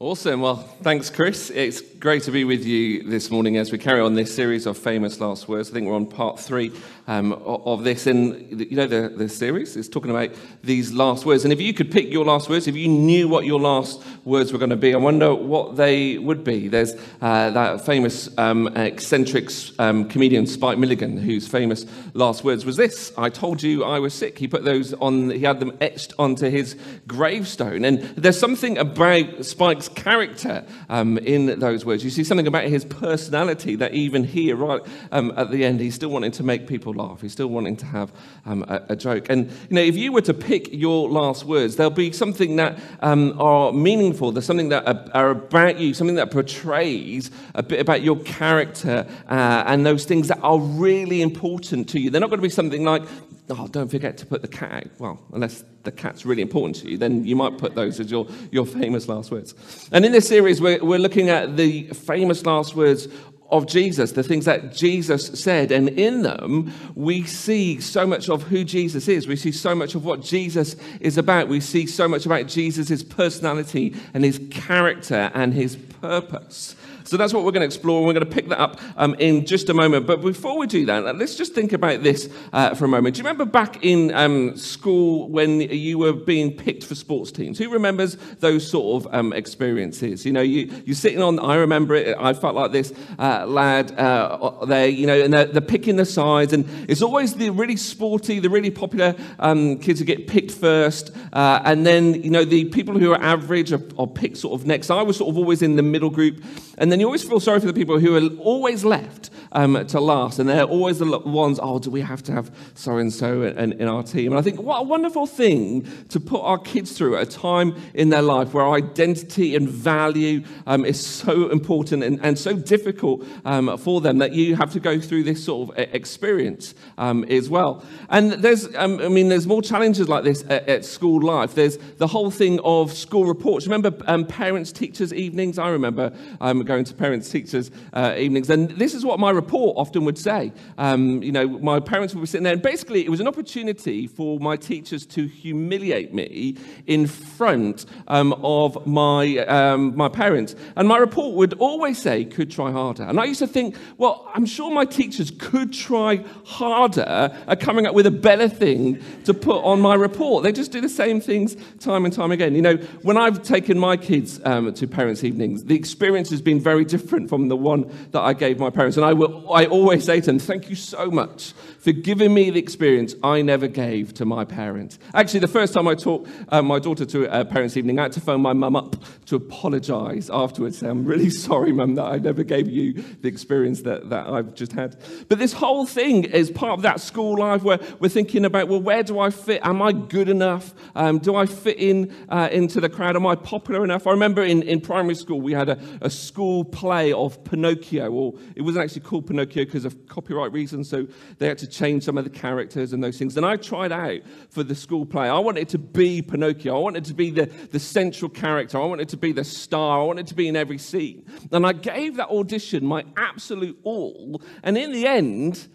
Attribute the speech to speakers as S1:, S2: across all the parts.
S1: Awesome. Well, thanks, Chris. It's great to be with you this morning as we carry on this series of famous last words. I think we're on part three um, of this. And, you know, the, the series is talking about these last words. And if you could pick your last words, if you knew what your last words were going to be, I wonder what they would be. There's uh, that famous um, eccentric um, comedian, Spike Milligan, whose famous last words was this I told you I was sick. He put those on, he had them etched onto his gravestone. And there's something about Spike's character um, in those words. You see something about his personality that even here, right um, at the end, he's still wanting to make people laugh. He's still wanting to have um, a, a, joke. And, you know, if you were to pick your last words, there'll be something that um, are meaningful. There's something that are, are, about you, something that portrays a bit about your character uh, and those things that are really important to you. They're not going to be something like, oh, don't forget to put the cat out. Well, unless the cat's really important to you, then you might put those as your, your famous last words. And in this series, we're, we're looking at the famous last words of Jesus, the things that Jesus said. And in them, we see so much of who Jesus is. We see so much of what Jesus is about. We see so much about Jesus' personality and his character and his purpose. So that's what we're going to explore. and We're going to pick that up um, in just a moment. But before we do that, let's just think about this uh, for a moment. Do you remember back in um, school when you were being picked for sports teams? Who remembers those sort of um, experiences? You know, you, you're sitting on, I remember it, I felt like this uh, lad uh, there, you know, and they're, they're, picking the sides. And it's always the really sporty, the really popular um, kids who get picked first. Uh, and then, you know, the people who are average are, are picked sort of next. I was sort of always in the middle group. And then you always feel sorry for the people who are always left um, to last. And they're always the ones, oh, do we have to have so and so in our team? And I think what a wonderful thing to put our kids through at a time in their life where identity and value um, is so important and, and so difficult um, for them that you have to go through this sort of experience um, as well. And there's, um, I mean, there's more challenges like this at, at, school life. There's the whole thing of school reports. Remember um, parents, teachers' evenings? I remember going to parents, teachers' uh, evenings. And this is what my report often would say. Um, you know, my parents would be sitting there, and basically it was an opportunity for my teachers to humiliate me in front um, of my, um, my parents. And my report would always say, could try harder. And I used to think, well, I'm sure my teachers could try harder at coming up with a better thing to put on my report. They just do the same things time and time again. You know, when I've taken my kids um, to parents' evenings, the experience has been very different from the one that I gave my parents. And I, will, I always say to them, thank you so much for giving me the experience I never gave to my parents. Actually, the first time I took uh, my daughter to a parents' evening, I had to phone my mum up to apologize afterwards. Say, I'm really sorry, mum, that I never gave you the experience that, that I've just had. But this whole thing is part of that school life where we're thinking about, well, where do I fit? Am I good enough? Um, do I fit in uh, into the crowd? Am I popular enough? I remember in, in primary school, we had a, a school play of Pinocchio, or it wasn't actually called Pinocchio because of copyright reasons, so they had to change some of the characters and those things. And I tried out for the school play. I wanted to be Pinocchio. I wanted to be the, the central character. I wanted to be the star. I wanted to be in every scene. And I gave that audition my absolute all. And in the end,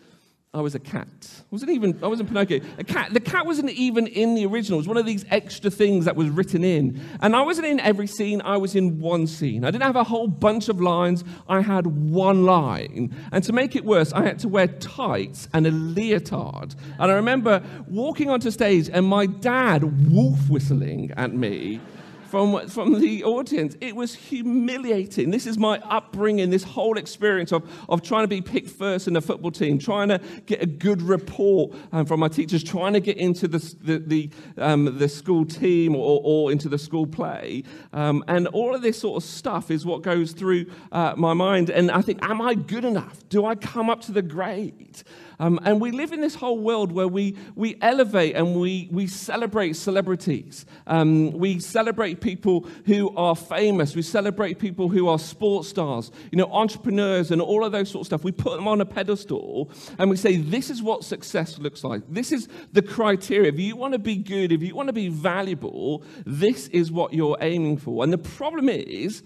S1: I was a cat. Wasn't even, I wasn't Pinocchio. A cat. The cat wasn't even in the original. It was one of these extra things that was written in. And I wasn't in every scene, I was in one scene. I didn't have a whole bunch of lines, I had one line. And to make it worse, I had to wear tights and a leotard. And I remember walking onto stage and my dad wolf whistling at me from, from the audience. It was humiliating. This is my upbringing, this whole experience of, of trying to be picked first in the football team, trying to get a good report um, from my teachers, trying to get into the, the, the, um, the school team or, or, into the school play. Um, and all of this sort of stuff is what goes through uh, my mind. And I think, am I good enough? Do I come up to the grade? Um, and we live in this whole world where we, we elevate and we, we celebrate celebrities. Um, we celebrate people who are famous. We celebrate people who are sports stars, you know, entrepreneurs and all of those sort of stuff. We put them on a pedestal and we say, this is what success looks like. This is the criteria. If you want to be good, if you want to be valuable, this is what you're aiming for. And the problem is,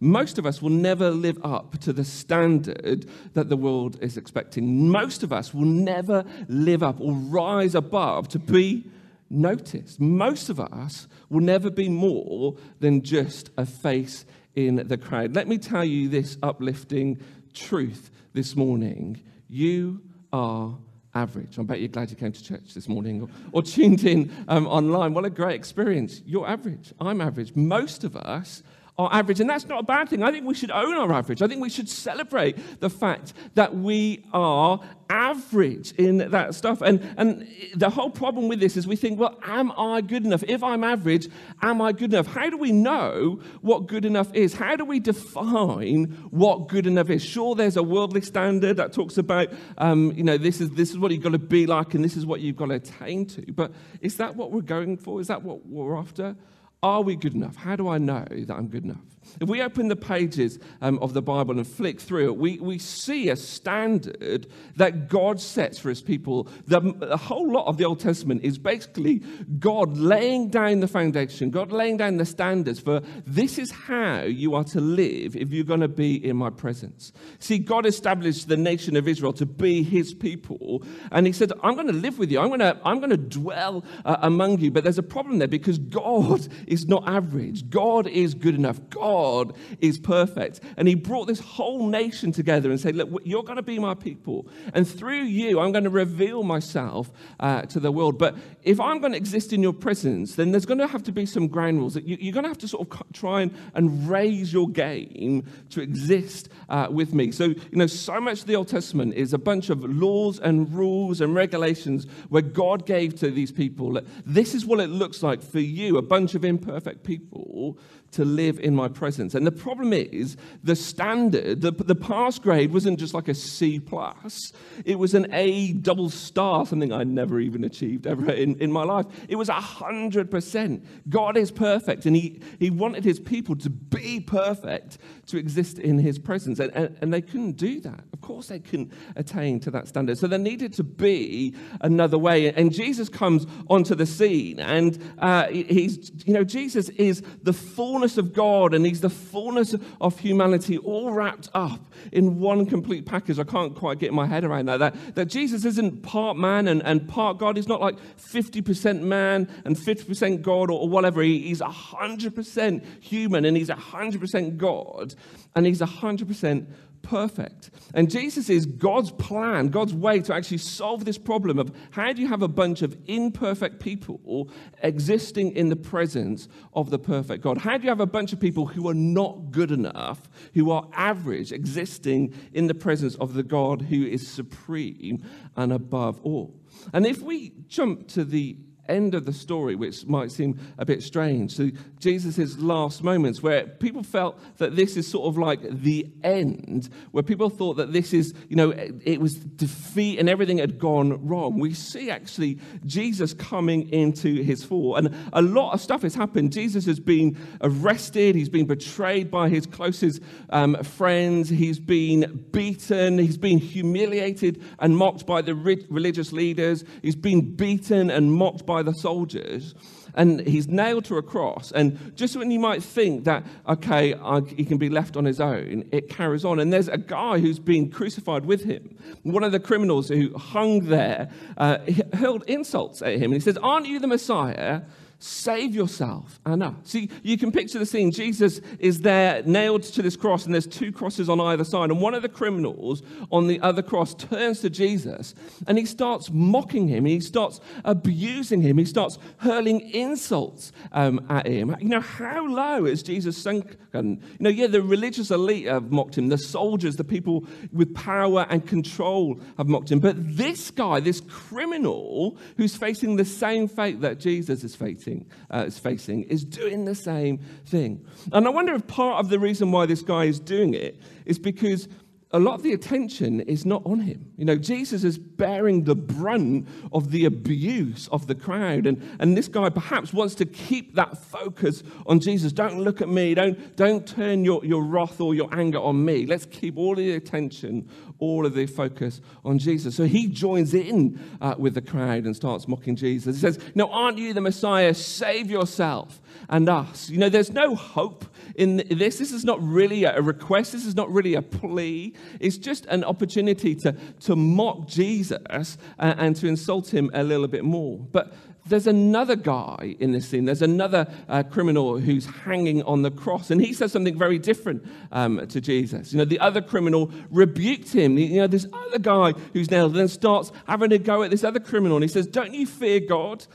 S1: most of us will never live up to the standard that the world is expecting. Most of us will never live up or rise above to be noticed. Most of us will never be more than just a face in the crowd. Let me tell you this uplifting truth this morning. You are average. I bet you're glad you came to church this morning or, or tuned in um, online. What a great experience. You're average. I'm average. Most of us our average. And that's not a bad thing. I think we should own our average. I think we should celebrate the fact that we are average in that stuff. And, and the whole problem with this is we think, well, am I good enough? If I'm average, am I good enough? How do we know what good enough is? How do we define what good enough is? Sure, there's a worldly standard that talks about, um, you know, this is, this is what you've got to be like and this is what you've got to attain to. But is that what we're going for? Is that what we're after? Are we good enough? How do I know that I'm good enough? If we open the pages um, of the Bible and flick through it, we, we see a standard that God sets for his people. The, the whole lot of the Old Testament is basically God laying down the foundation, God laying down the standards for this is how you are to live if you're going to be in my presence. See, God established the nation of Israel to be his people, and he said, I'm going to live with you, I'm going to, I'm going to dwell uh, among you. But there's a problem there because God is not average, God is good enough. God God is perfect. And he brought this whole nation together and said, Look, you're going to be my people. And through you, I'm going to reveal myself uh, to the world. But if I'm going to exist in your presence, then there's going to have to be some ground rules. That you're going to have to sort of try and, and raise your game to exist uh, with me. So, you know, so much of the Old Testament is a bunch of laws and rules and regulations where God gave to these people. This is what it looks like for you, a bunch of imperfect people to live in my presence. And the problem is the standard, the, the pass grade wasn't just like a C plus. It was an A double star, something I never even achieved ever in, in my life. It was a hundred percent. God is perfect, and he, he wanted his people to be perfect to exist in his presence. And, and, and they couldn't do that. Of course, they couldn't attain to that standard. So there needed to be another way. And Jesus comes onto the scene, and uh, he's, you know, Jesus is the full fullness of God and He's the fullness of humanity all wrapped up in one complete package. I can't quite get my head around that. That, that Jesus isn't part man and, and part God. He's not like 50% man and 50% God or, or whatever. He, he's 100% human and He's 100% God and He's 100% perfect. And Jesus is God's plan, God's way to actually solve this problem of how do you have a bunch of imperfect people existing in the presence of the perfect God? How do you have a bunch of people who are not good enough, who are average, existing in the presence of the God who is supreme and above all? And if we jump to the end of the story, which might seem a bit strange. So, Jesus' last moments, where people felt that this is sort of like the end, where people thought that this is, you know, it was defeat and everything had gone wrong. We see actually Jesus coming into his fall. And a lot of stuff has happened. Jesus has been arrested, he's been betrayed by his closest um, friends, he's been beaten, he's been humiliated and mocked by the religious leaders, he's been beaten and mocked by by the soldiers and he's nailed to a cross. And just when you might think that, okay, I, he can be left on his own, it carries on. And there's a guy who's been crucified with him. One of the criminals who hung there uh, hurled insults at him. And he says, Aren't you the Messiah? Save yourself us. See, you can picture the scene. Jesus is there nailed to this cross, and there's two crosses on either side. And one of the criminals on the other cross turns to Jesus and he starts mocking him. He starts abusing him. He starts hurling insults um, at him. You know, how low is Jesus sunken? You know, yeah, the religious elite have mocked him, the soldiers, the people with power and control have mocked him. But this guy, this criminal who's facing the same fate that Jesus is facing, facing, uh, is facing is doing the same thing. And I wonder if part of the reason why this guy is doing it is because a lot of the attention is not on him. You know, Jesus is bearing the brunt of the abuse of the crowd. And, and this guy perhaps wants to keep that focus on Jesus. Don't look at me. Don't, don't turn your, your wrath or your anger on me. Let's keep all the attention, all of the focus on Jesus. So he joins in uh, with the crowd and starts mocking Jesus. He says, No, aren't you the Messiah? Save yourself and us. You know, there's no hope in this. This is not really a request. This is not really a plea. It's just an opportunity to, to mock Jesus and, and to insult him a little bit more. But there's another guy in this scene. There's another uh, criminal who's hanging on the cross, and he says something very different um, to Jesus. You know, the other criminal rebuked him. You know, this other guy who's nailed then starts having a go at this other criminal, and he says, Don't you fear God?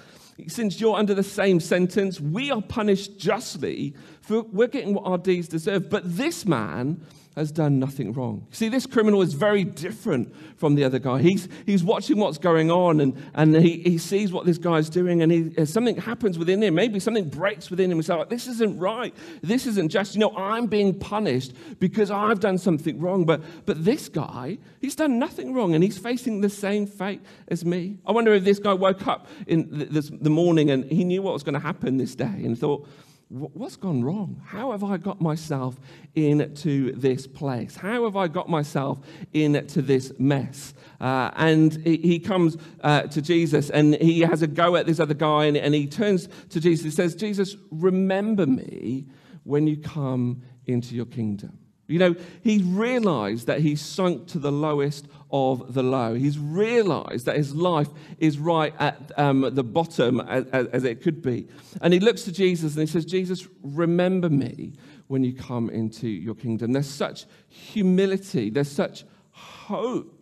S1: Since you're under the same sentence, we are punished justly, for we're getting what our deeds deserve. But this man, has done nothing wrong. See, this criminal is very different from the other guy. He's, he's watching what's going on and, and he, he sees what this guy's doing and he, uh, something happens within him. Maybe something breaks within him. He's like, this isn't right. This isn't just, you know, I'm being punished because I've done something wrong. But, but this guy, he's done nothing wrong and he's facing the same fate as me. I wonder if this guy woke up in the, this, the morning and he knew what was going to happen this day and thought, what's gone wrong? How have I got myself into this place? How have I got myself into this mess? Uh, and he, comes uh, to Jesus and he has a go at this other guy and, and he turns to Jesus and says, Jesus, remember me when you come into your kingdom. You know, he realized that he sunk to the lowest of the low. He's realized that his life is right at um, the bottom as, as, it could be. And he looks to Jesus and he says, Jesus, remember me when you come into your kingdom. There's such humility, there's such hope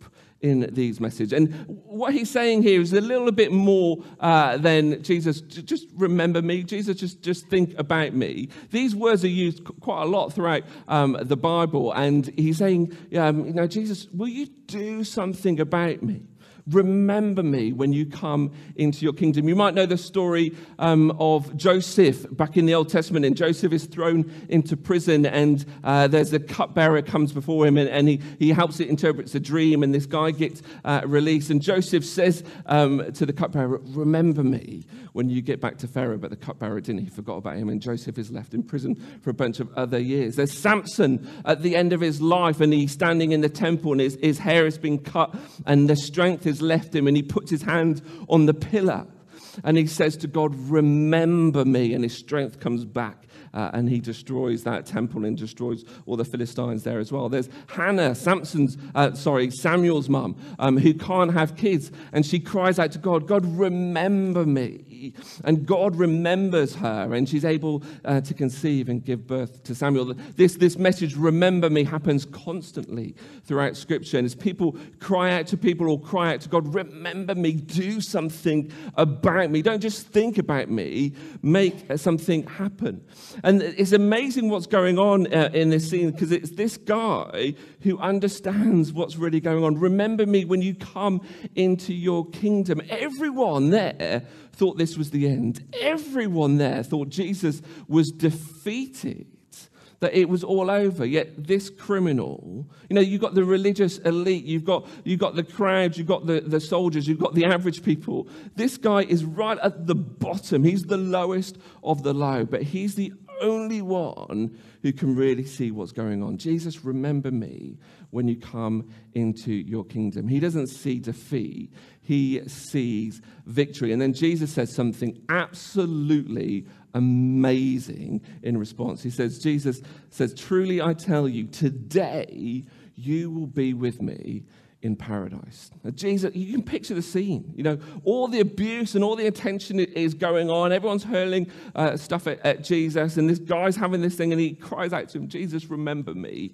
S1: in these messages. And what he's saying here is a little bit more uh, than Jesus, just remember me. Jesus, just, just think about me. These words are used quite a lot throughout um, the Bible. And he's saying, um, you know, Jesus, will you do something about me? Remember me when you come into your kingdom. You might know the story um, of Joseph back in the Old Testament, and Joseph is thrown into prison, and uh, there's a cupbearer comes before him, and, and, he, he helps it interprets a dream, and this guy gets uh, released. And Joseph says um, to the cupbearer, Remember me when you get back to Pharaoh. But the cupbearer didn't. He forgot about him, and Joseph is left in prison for a bunch of other years. There's Samson at the end of his life, and he's standing in the temple, and his, his hair has been cut, and the strength is left him, and he puts his hand on the pillar. And he says to God, Remember me. And his strength comes back uh, and he destroys that temple and destroys all the Philistines there as well. There's Hannah, Samson's, uh, sorry, Samuel's mum, um, who can't have kids, and she cries out to God, God, remember me. And God remembers her, and she's able uh, to conceive and give birth to Samuel. This, this message, remember me, happens constantly throughout Scripture. And as people cry out to people or cry out to God, remember me, do something about me. Don't just think about me, make something happen. And it's amazing what's going on uh, in this scene because it's this guy who understands what's really going on. Remember me when you come into your kingdom. Everyone there thought this was the end. Everyone there thought Jesus was defeated that it was all over. Yet this criminal, you know, you've got the religious elite, you've got, you've got the crowds, you've got the, the soldiers, you've got the average people. This guy is right at the bottom. He's the lowest of the low, but he's the only one who can really see what's going on. Jesus, remember me when you come into your kingdom. He doesn't see defeat, he sees victory. And then Jesus says something absolutely amazing in response. He says, Jesus says, Truly I tell you, today you will be with me in paradise. Now, Jesus, you can picture the scene. You know, all the abuse and all the attention is going on. Everyone's hurling uh, stuff at, at, Jesus, and this guy's having this thing, and he cries out to him, Jesus, remember me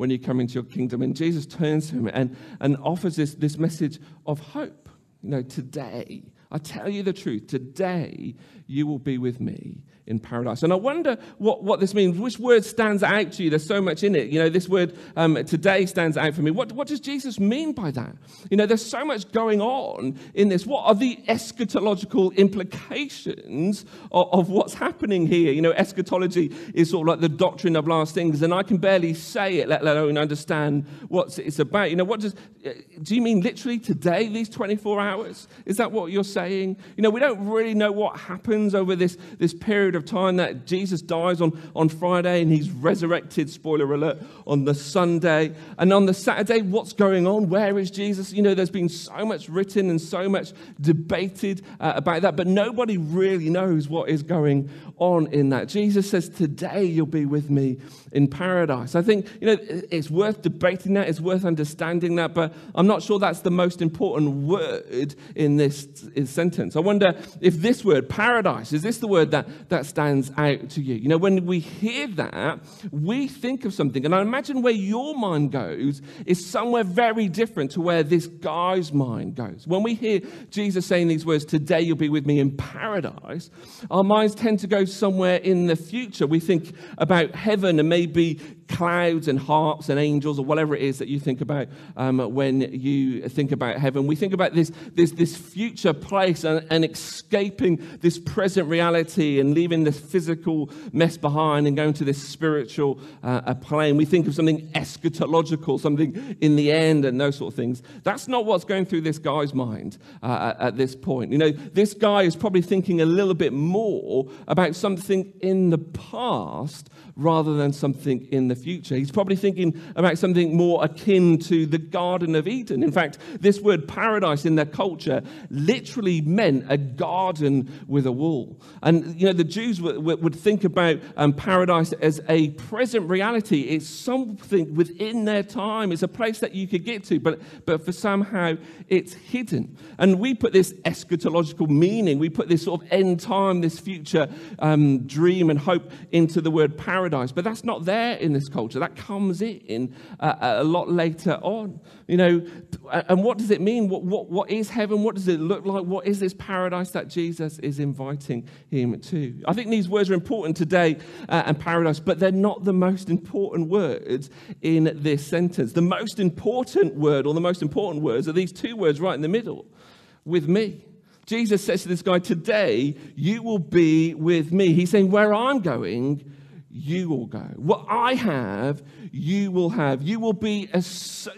S1: when you come into your kingdom. And Jesus turns to him and, and offers this, this message of hope. You know, today, I tell you the truth, today you will be with me in paradise. And I wonder what, what this means. Which word stands out to you? There's so much in it. You know, this word um, today stands out for me. What, what does Jesus mean by that? You know, there's so much going on in this. What are the eschatological implications of, of what's happening here? You know, eschatology is sort of like the doctrine of last things, and I can barely say it, let alone understand what it's about. You know, what does, uh, do you mean literally today, these 24 hours? Is that what you're saying? You know, we don't really know what happens happens over this, this period of time that Jesus dies on, on Friday and he's resurrected, spoiler alert, on the Sunday. And on the Saturday, what's going on? Where is Jesus? You know, there's been so much written and so much debated uh, about that, but nobody really knows what is going on in that. Jesus says, Today you'll be with me in paradise. I think, you know, it's worth debating that, it's worth understanding that, but I'm not sure that's the most important word in this sentence. I wonder if this word, paradise, is this the word that, that stands out to you? You know, when we hear that, we think of something, and I imagine where your mind goes is somewhere very different to where this guy's mind goes. When we hear Jesus saying these words, Today you'll be with me in paradise, our minds tend to go somewhere in the future. We think about heaven and maybe clouds and harps and angels or whatever it is that you think about um, when you think about heaven. We think about this, this, this future place and, and escaping this present reality and leaving this physical mess behind and going to this spiritual uh, plane. We think of something eschatological, something in the end and those sort of things. That's not what's going through this guy's mind uh, at, at this point. You know, this guy is probably thinking a little bit more about something in the past rather than something in the future. He's probably thinking about something more akin to the Garden of Eden. In fact, this word paradise in their culture literally meant a garden with a wall. And, you know, the Jews would, would think about um, paradise as a present reality. It's something within their time, it's a place that you could get to, but, but for somehow it's hidden. And we put this eschatological meaning, we put this sort of end time, this future um, dream and hope into the word paradise paradise, but that's not there in this culture. That comes in uh, a lot later on. You know, and what does it mean? What, what, what is heaven? What does it look like? What is this paradise that Jesus is inviting him to? I think these words are important today uh, and paradise, but they're not the most important words in this sentence. The most important word, or the most important words, are these two words right in the middle with me. Jesus says to this guy, Today you will be with me. He's saying, Where I'm going, you will go. What I have, you will have. You will be,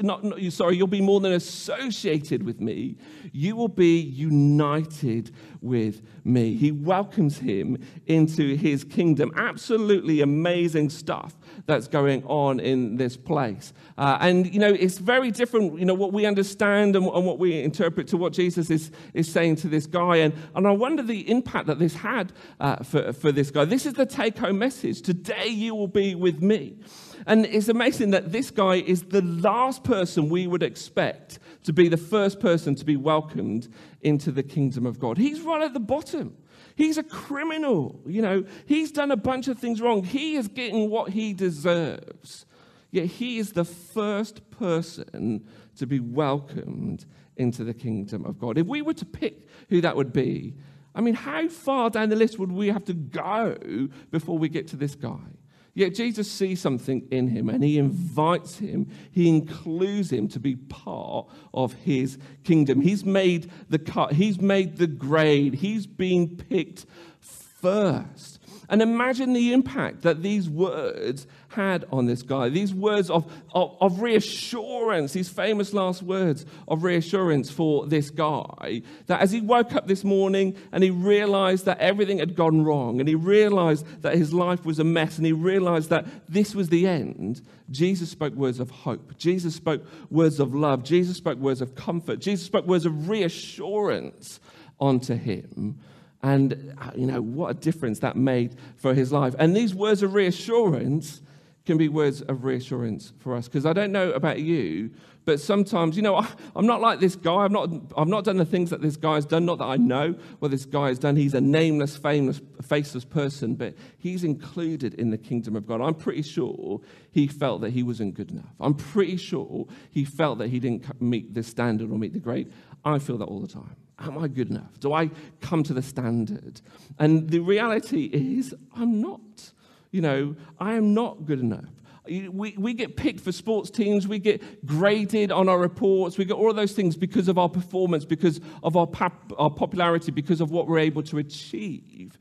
S1: not, not, sorry, you'll be more than associated with me. You will be united with me. He welcomes him into his kingdom. Absolutely amazing stuff that's going on in this place. Uh, and, you know, it's very different, you know, what we understand and, and, what we interpret to what Jesus is, is saying to this guy. And, and I wonder the impact that this had uh, for, for this guy. This is the take home message. Today you will be with me. And it's amazing that this guy is the last person we would expect to be the first person to be welcomed into the kingdom of God. He's right at the bottom. He's a criminal. You know, he's done a bunch of things wrong. He is getting what he deserves. Yet he is the first person to be welcomed into the kingdom of God. If we were to pick who that would be, I mean, how far down the list would we have to go before we get to this guy? Yet Jesus sees something in him and he invites him, he includes him to be part of his kingdom. He's made the cut, he's made the grade, he's been picked first. And imagine the impact that these words had on this guy. These words of, of, of, reassurance, these famous last words of reassurance for this guy. That as he woke up this morning and he realized that everything had gone wrong, and he realized that his life was a mess, and he realized that this was the end, Jesus spoke words of hope. Jesus spoke words of love. Jesus spoke words of comfort. Jesus spoke words of reassurance onto him. And, uh, you know, what a difference that made for his life. And these words of reassurance can be words of reassurance for us. Because I don't know about you, but sometimes, you know, I, am not like this guy. I've not, I've not done the things that this guy has done. Not that I know what this guy has done. He's a nameless, famous, faceless person, but he's included in the kingdom of God. I'm pretty sure he felt that he wasn't good enough. I'm pretty sure he felt that he didn't meet the standard or meet the grade. I feel that all the time. Oh, am I good enough? Do I come to the standard? And the reality is, I'm not. You know, I am not good enough. We, we get picked for sports teams, we get graded on our reports, we get all of those things because of our performance, because of our, pap- our popularity, because of what we're able to achieve.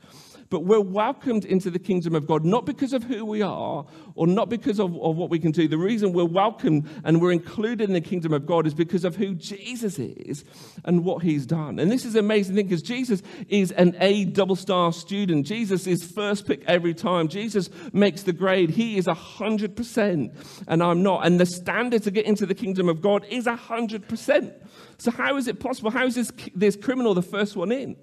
S1: But we're welcomed into the kingdom of God, not because of who we are or not because of, of what we can do. The reason we're welcomed and we're included in the kingdom of God is because of who Jesus is and what he's done. And this is an amazing thing because Jesus is an A double star student. Jesus is first pick every time. Jesus makes the grade. He is 100%, and I'm not. And the standard to get into the kingdom of God is 100%. So, how is it possible? How is this, this criminal the first one in?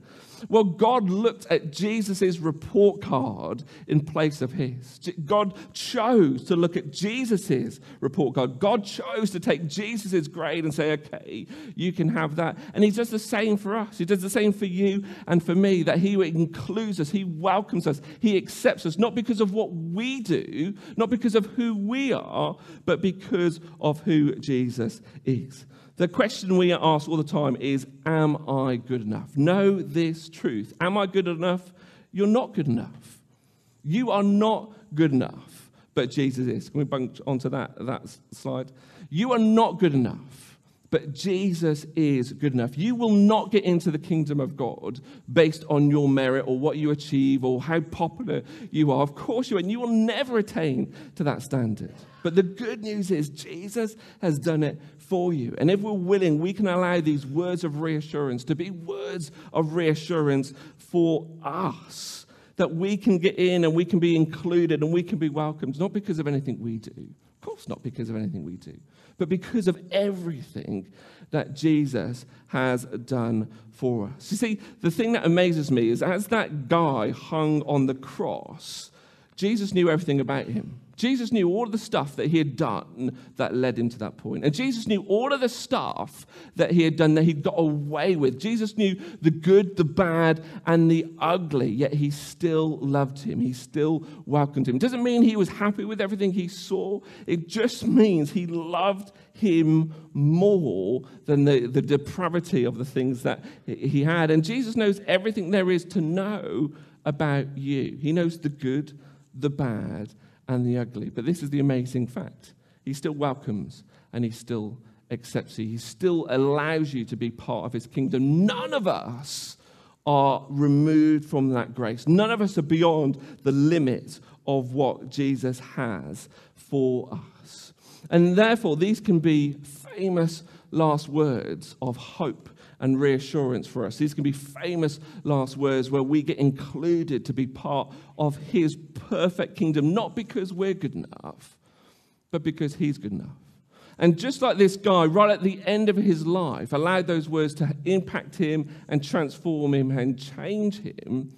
S1: Well, God looked at Jesus' report card in place of his. God chose to look at Jesus' report card. God chose to take Jesus' grade and say, okay, you can have that. And he does the same for us. He does the same for you and for me, that he includes us, he welcomes us, he accepts us, not because of what we do, not because of who we are, but because of who Jesus is. The question we are asked all the time is Am I good enough? Know this truth. Am I good enough? You're not good enough. You are not good enough, but Jesus is. Can we bump onto that, that slide? You are not good enough but Jesus is good enough. You will not get into the kingdom of God based on your merit or what you achieve or how popular you are. Of course you are, and you will never attain to that standard. But the good news is Jesus has done it for you. And if we're willing, we can allow these words of reassurance to be words of reassurance for us. That we can get in and we can be included and we can be welcomed, not because of anything we do. Of course, not because of anything we do but because of everything that Jesus has done for us. You see, the thing that amazes me is as that guy hung on the cross, Jesus knew everything about him. Jesus knew all of the stuff that he had done that led him to that point. And Jesus knew all of the stuff that he had done that he got away with. Jesus knew the good, the bad, and the ugly, yet he still loved him. He still welcomed him. It doesn't mean he was happy with everything he saw, it just means he loved him more than the, the depravity of the things that he had. And Jesus knows everything there is to know about you, he knows the good, the bad, and the ugly. But this is the amazing fact He still welcomes and He still accepts you. He still allows you to be part of His kingdom. None of us are removed from that grace. None of us are beyond the limit of what Jesus has for us. And therefore, these can be famous last words of hope and reassurance for us. These can be famous last words where we get included to be part of His perfect kingdom, not because we're good enough, but because He's good enough. And just like this guy, right at the end of his life, allowed those words to impact him and transform him and change him,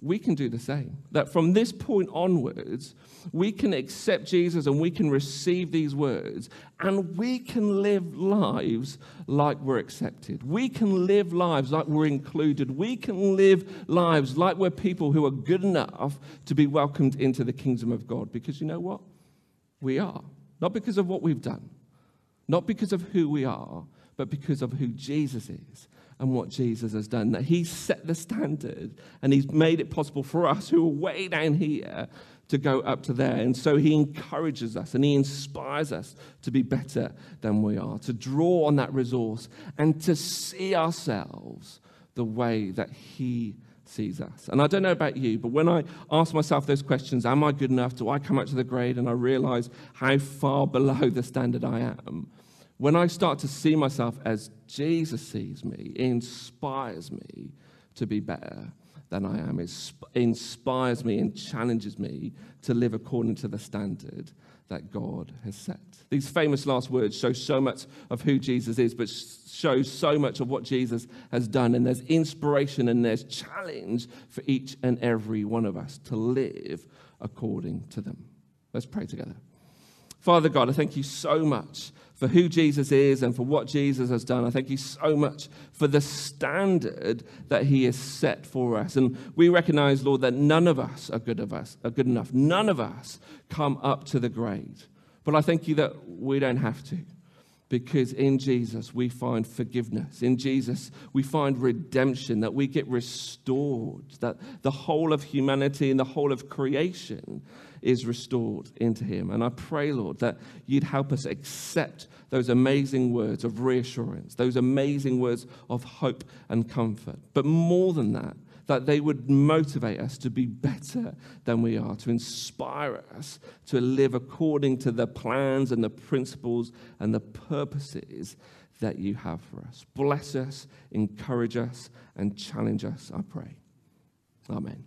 S1: we can do the same. That from this point onwards, we can accept Jesus and we can receive these words and we can live lives like we're accepted. We can live lives like we're included. We can live lives like we're people who are good enough to be welcomed into the kingdom of God. Because you know what? We are. Not because of what we've done, not because of who we are, but because of who Jesus is and what Jesus has done. That He's set the standard and He's made it possible for us who are way down here to go up to there. And so He encourages us and He inspires us to be better than we are, to draw on that resource and to see ourselves the way that He sees us. And I don't know about you, but when I ask myself those questions, am I good enough? Do I come up to the grade? And I realize how far below the standard I am when I start to see myself as Jesus sees me, inspires me to be better than I am. It inspires me and challenges me to live according to the standard that God has set. These famous last words show so much of who Jesus is, but show so much of what Jesus has done. And there's inspiration and there's challenge for each and every one of us to live according to them. Let's pray together. Father God, I thank you so much for who Jesus is and for what Jesus has done. I thank you so much for the standard that he has set for us. And we recognize, Lord, that none of us are good of us are good enough. None of us come up to the grade. But I thank you that we don't have to. Because in Jesus we find forgiveness. In Jesus we find redemption, that we get restored, that the whole of humanity and the whole of creation is restored into him. And I pray, Lord, that you'd help us accept those amazing words of reassurance, those amazing words of hope and comfort. But more than that, that they would motivate us to be better than we are, to inspire us to live according to the plans and the principles and the purposes that you have for us. Bless us, encourage us, and challenge us, I pray. Amen.